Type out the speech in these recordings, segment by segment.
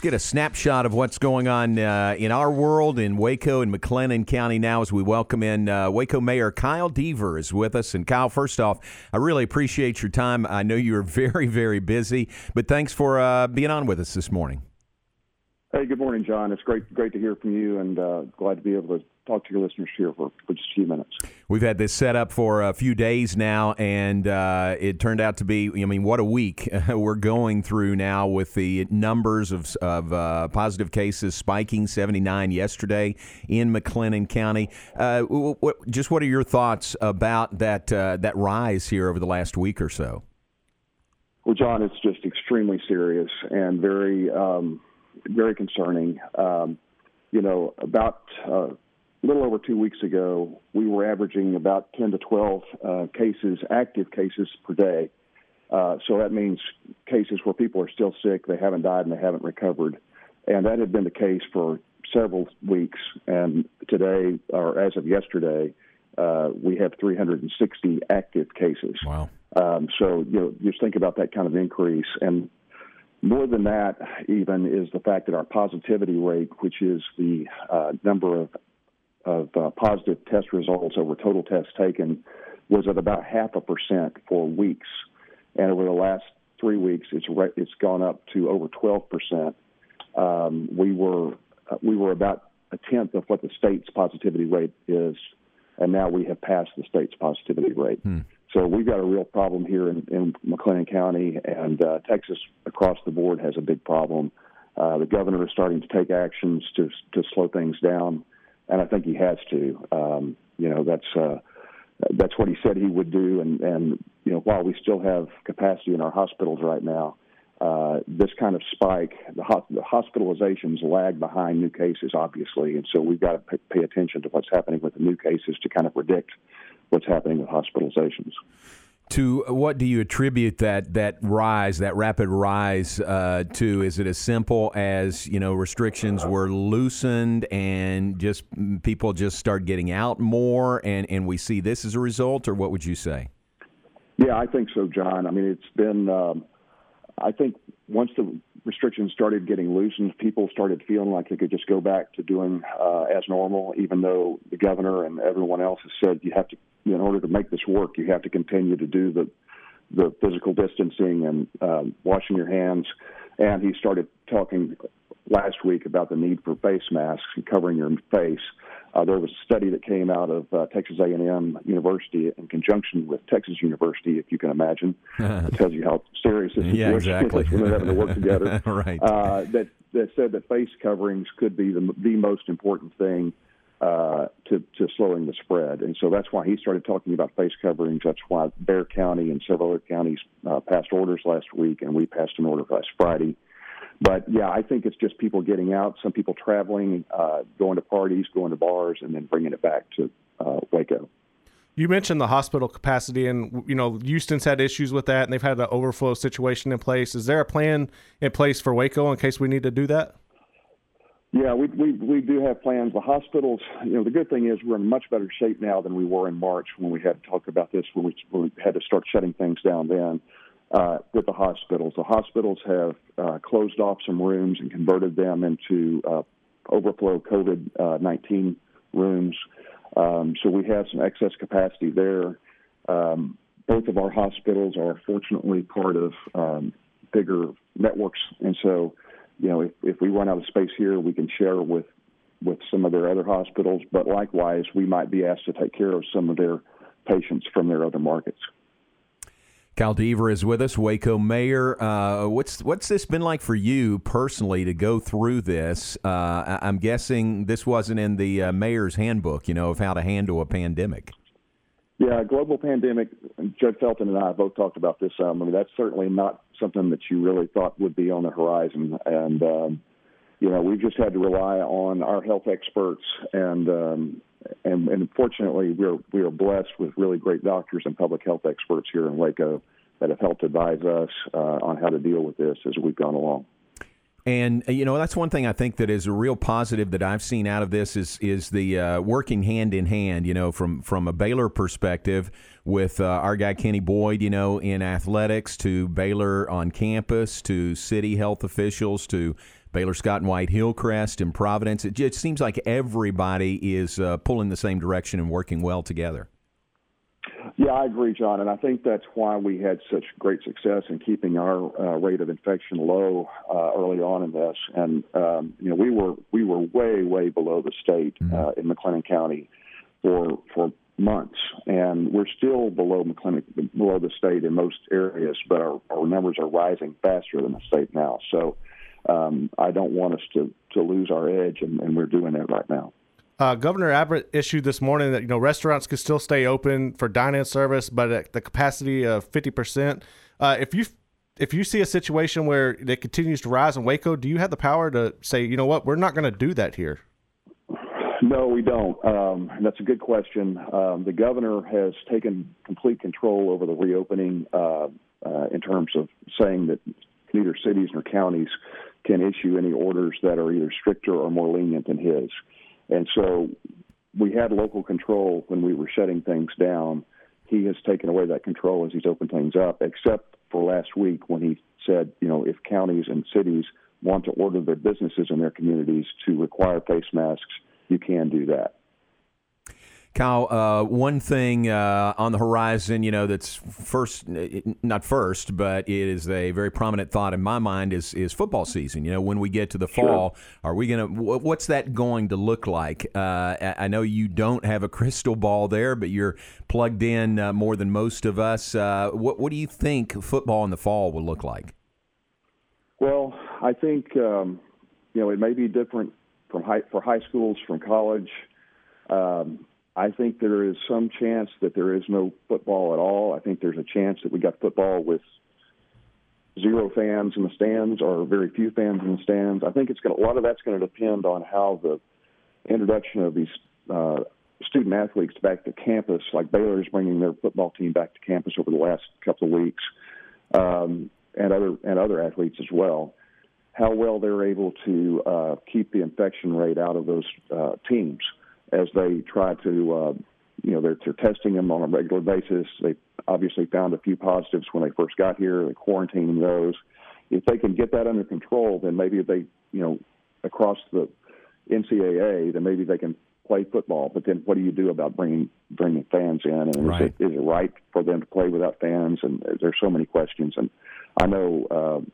let's get a snapshot of what's going on uh, in our world in Waco and McLennan County now as we welcome in uh, Waco Mayor Kyle Deaver is with us. And Kyle, first off, I really appreciate your time. I know you're very, very busy, but thanks for uh, being on with us this morning. Hey, good morning, John. It's great, great to hear from you, and uh, glad to be able to talk to your listeners here for, for just a few minutes. We've had this set up for a few days now, and uh, it turned out to be, I mean, what a week we're going through now with the numbers of, of uh, positive cases spiking 79 yesterday in McLennan County. Uh, what, just what are your thoughts about that, uh, that rise here over the last week or so? Well, John, it's just extremely serious and very, um, very concerning. Um, you know, about uh, a little over two weeks ago, we were averaging about 10 to 12 uh, cases, active cases per day. Uh, so that means cases where people are still sick, they haven't died, and they haven't recovered. And that had been the case for several weeks. And today, or as of yesterday, uh, we have 360 active cases. Wow. Um, so you know, just think about that kind of increase. And more than that, even, is the fact that our positivity rate, which is the uh, number of of uh, positive test results over total tests taken was at about half a percent for weeks, and over the last three weeks, it's re- it's gone up to over 12 percent. Um, we were uh, we were about a tenth of what the state's positivity rate is, and now we have passed the state's positivity rate. Hmm. So we've got a real problem here in, in McLennan County, and uh, Texas across the board has a big problem. Uh, the governor is starting to take actions to to slow things down and I think he has to. Um, you know, that's uh, that's what he said he would do. And and you know, while we still have capacity in our hospitals right now, uh, this kind of spike, the, ho- the hospitalizations lag behind new cases, obviously, and so we've got to pay, pay attention to what's happening with the new cases to kind of predict what's happening with hospitalizations to what do you attribute that that rise, that rapid rise uh, to? Is it as simple as you know restrictions were loosened and just people just start getting out more, and and we see this as a result, or what would you say? Yeah, I think so, John. I mean, it's been. Um, I think once the restrictions started getting loosened, people started feeling like they could just go back to doing uh, as normal, even though the governor and everyone else has said you have to, in order to make this work, you have to continue to do the the physical distancing and um, washing your hands. And he started talking last week about the need for face masks and covering your face. Uh, there was a study that came out of uh, Texas A&M University in conjunction with Texas University, if you can imagine. it tells you how serious this yeah, exactly. when they're having to work together. right. Uh, that that said that face coverings could be the the most important thing uh, to to slowing the spread, and so that's why he started talking about face coverings. That's why Bexar County and several other counties uh, passed orders last week, and we passed an order last Friday but yeah, I think it's just people getting out, some people traveling, uh, going to parties, going to bars, and then bringing it back to uh, Waco. You mentioned the hospital capacity, and you know Houston's had issues with that, and they've had an overflow situation in place. Is there a plan in place for Waco in case we need to do that? Yeah, we we we do have plans. The hospitals, you know, the good thing is we're in much better shape now than we were in March when we had to talk about this when we, when we had to start shutting things down then uh, with the hospitals. The hospitals have uh, closed off some rooms and converted them into uh, overflow COVID uh, 19 rooms. Um, so we have some excess capacity there. Um, both of our hospitals are fortunately part of um, bigger networks, and so you know if, if we run out of space here, we can share with with some of their other hospitals. But likewise, we might be asked to take care of some of their patients from their other markets. Kyle Deaver is with us, Waco Mayor. Uh, what's what's this been like for you personally to go through this? Uh, I'm guessing this wasn't in the uh, mayor's handbook, you know, of how to handle a pandemic. Yeah, global pandemic. Judge Felton and I both talked about this. Um, I mean, that's certainly not something that you really thought would be on the horizon, and um, you know, we've just had to rely on our health experts and. Um, and, and fortunately, we're we are blessed with really great doctors and public health experts here in Waco that have helped advise us uh, on how to deal with this as we've gone along. And uh, you know that's one thing I think that is a real positive that I've seen out of this is is the uh, working hand in hand. You know, from from a Baylor perspective, with uh, our guy Kenny Boyd, you know, in athletics, to Baylor on campus, to city health officials, to Baylor Scott and White, Hillcrest, and Providence. It just seems like everybody is uh, pulling the same direction and working well together. Yeah, I agree, John, and I think that's why we had such great success in keeping our uh, rate of infection low uh, early on in this. And um, you know, we were we were way way below the state mm-hmm. uh, in McLennan County for for months, and we're still below McLennan below the state in most areas, but our, our numbers are rising faster than the state now. So um, I don't want us to to lose our edge, and, and we're doing that right now. Uh, Governor Abbott issued this morning that you know restaurants could still stay open for dine-in service, but at the capacity of fifty percent. Uh, if you if you see a situation where it continues to rise in Waco, do you have the power to say, you know what, we're not going to do that here? No, we don't. Um, that's a good question. Um, the governor has taken complete control over the reopening uh, uh, in terms of saying that neither cities nor counties can issue any orders that are either stricter or more lenient than his. And so we had local control when we were shutting things down. He has taken away that control as he's opened things up, except for last week when he said, you know, if counties and cities want to order their businesses in their communities to require face masks, you can do that. Kyle, uh, one thing uh, on the horizon, you know, that's first, not first, but it is a very prominent thought in my mind is is football season. You know, when we get to the fall, sure. are we going to? What's that going to look like? Uh, I know you don't have a crystal ball there, but you're plugged in uh, more than most of us. Uh, what What do you think football in the fall will look like? Well, I think um, you know it may be different from high, for high schools from college. Um, I think there is some chance that there is no football at all. I think there's a chance that we got football with zero fans in the stands or very few fans in the stands. I think it's going a lot of that's going to depend on how the introduction of these uh, student athletes back to campus, like Baylor is bringing their football team back to campus over the last couple of weeks, um, and other and other athletes as well. How well they're able to uh, keep the infection rate out of those uh, teams as they try to, uh, you know, they're, they're testing them on a regular basis. They obviously found a few positives when they first got here. They're quarantining those. If they can get that under control, then maybe they, you know, across the NCAA, then maybe they can play football. But then, what do you do about bringing bringing fans in? And right. is, it, is it right for them to play without fans? And there's so many questions. And I know uh,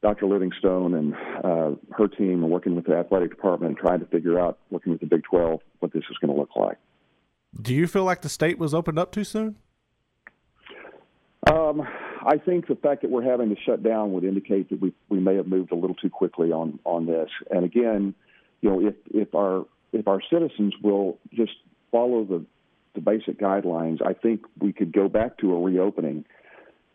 Dr. Livingstone and uh, her team are working with the athletic department and trying to figure out, working with the Big 12, what this is going to look like. Do you feel like the state was opened up too soon? Um, I think the fact that we're having to shut down would indicate that we we may have moved a little too quickly on on this. And again, you know, if if our if our citizens will just follow the the basic guidelines, I think we could go back to a reopening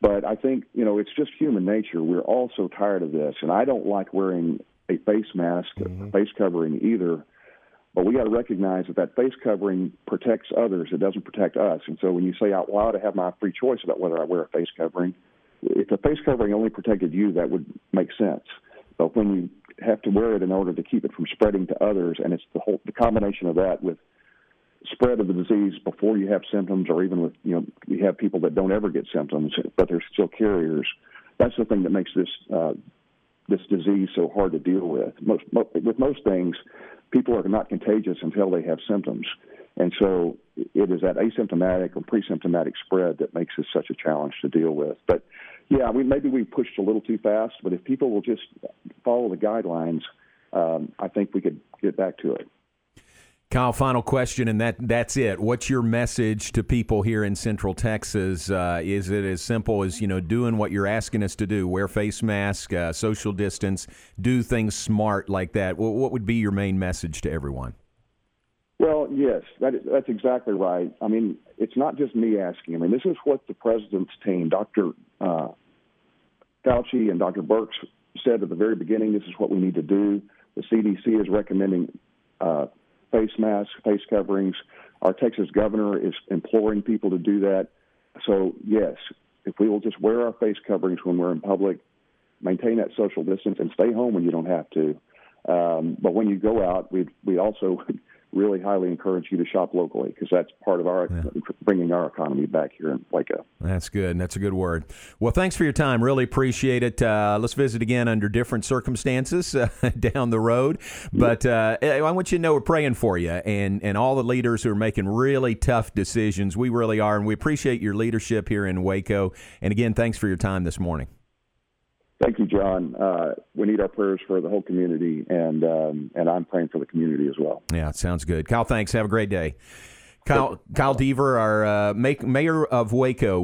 but I think, you know, it's just human nature. We're all so tired of this. And I don't like wearing a face mask, mm-hmm. face covering either. But we got to recognize that that face covering protects others. It doesn't protect us. And so when you say out loud, I have my free choice about whether I wear a face covering. If a face covering only protected you, that would make sense. But when you have to wear it in order to keep it from spreading to others, and it's the whole the combination of that with spread of the disease before you have symptoms, or even with you know you have people that don't ever get symptoms, but they're still carriers. That's the thing that makes this uh, this disease so hard to deal with. Most, with most things, people are not contagious until they have symptoms, and so it is that asymptomatic or pre-symptomatic spread that makes this such a challenge to deal with. But yeah, we maybe we pushed a little too fast. But if people will just follow the guidelines, um, I think we could get back to it. Kyle, final question, and that that's it. What's your message to people here in Central Texas? Uh, is it as simple as you know doing what you're asking us to do? Wear face mask, uh, social distance, do things smart like that. What, what would be your main message to everyone? Well, yes, that is, that's exactly right. I mean, it's not just me asking. I mean, this is what the president's team, Dr. Uh, Fauci and Dr. Birx, said at the very beginning. This is what we need to do. The CDC is recommending uh, face masks, face coverings. Our Texas governor is imploring people to do that. So, yes, if we will just wear our face coverings when we're in public, maintain that social distance, and stay home when you don't have to. Um, but when you go out, we we also really highly encourage you to shop locally because that's part of our yeah. bringing our economy back here in Waco. That's good. And That's a good word. Well, thanks for your time. Really appreciate it. Uh, let's visit again under different circumstances uh, down the road. But uh, I want you to know we're praying for you and, and all the leaders who are making really tough decisions. We really are. And we appreciate your leadership here in Waco. And again, thanks for your time this morning. Thank you, John. Uh, we need our prayers for the whole community, and um, and I'm praying for the community as well. Yeah, it sounds good. Kyle, thanks. Have a great day. Kyle, Kyle Deaver, our uh, mayor of Waco.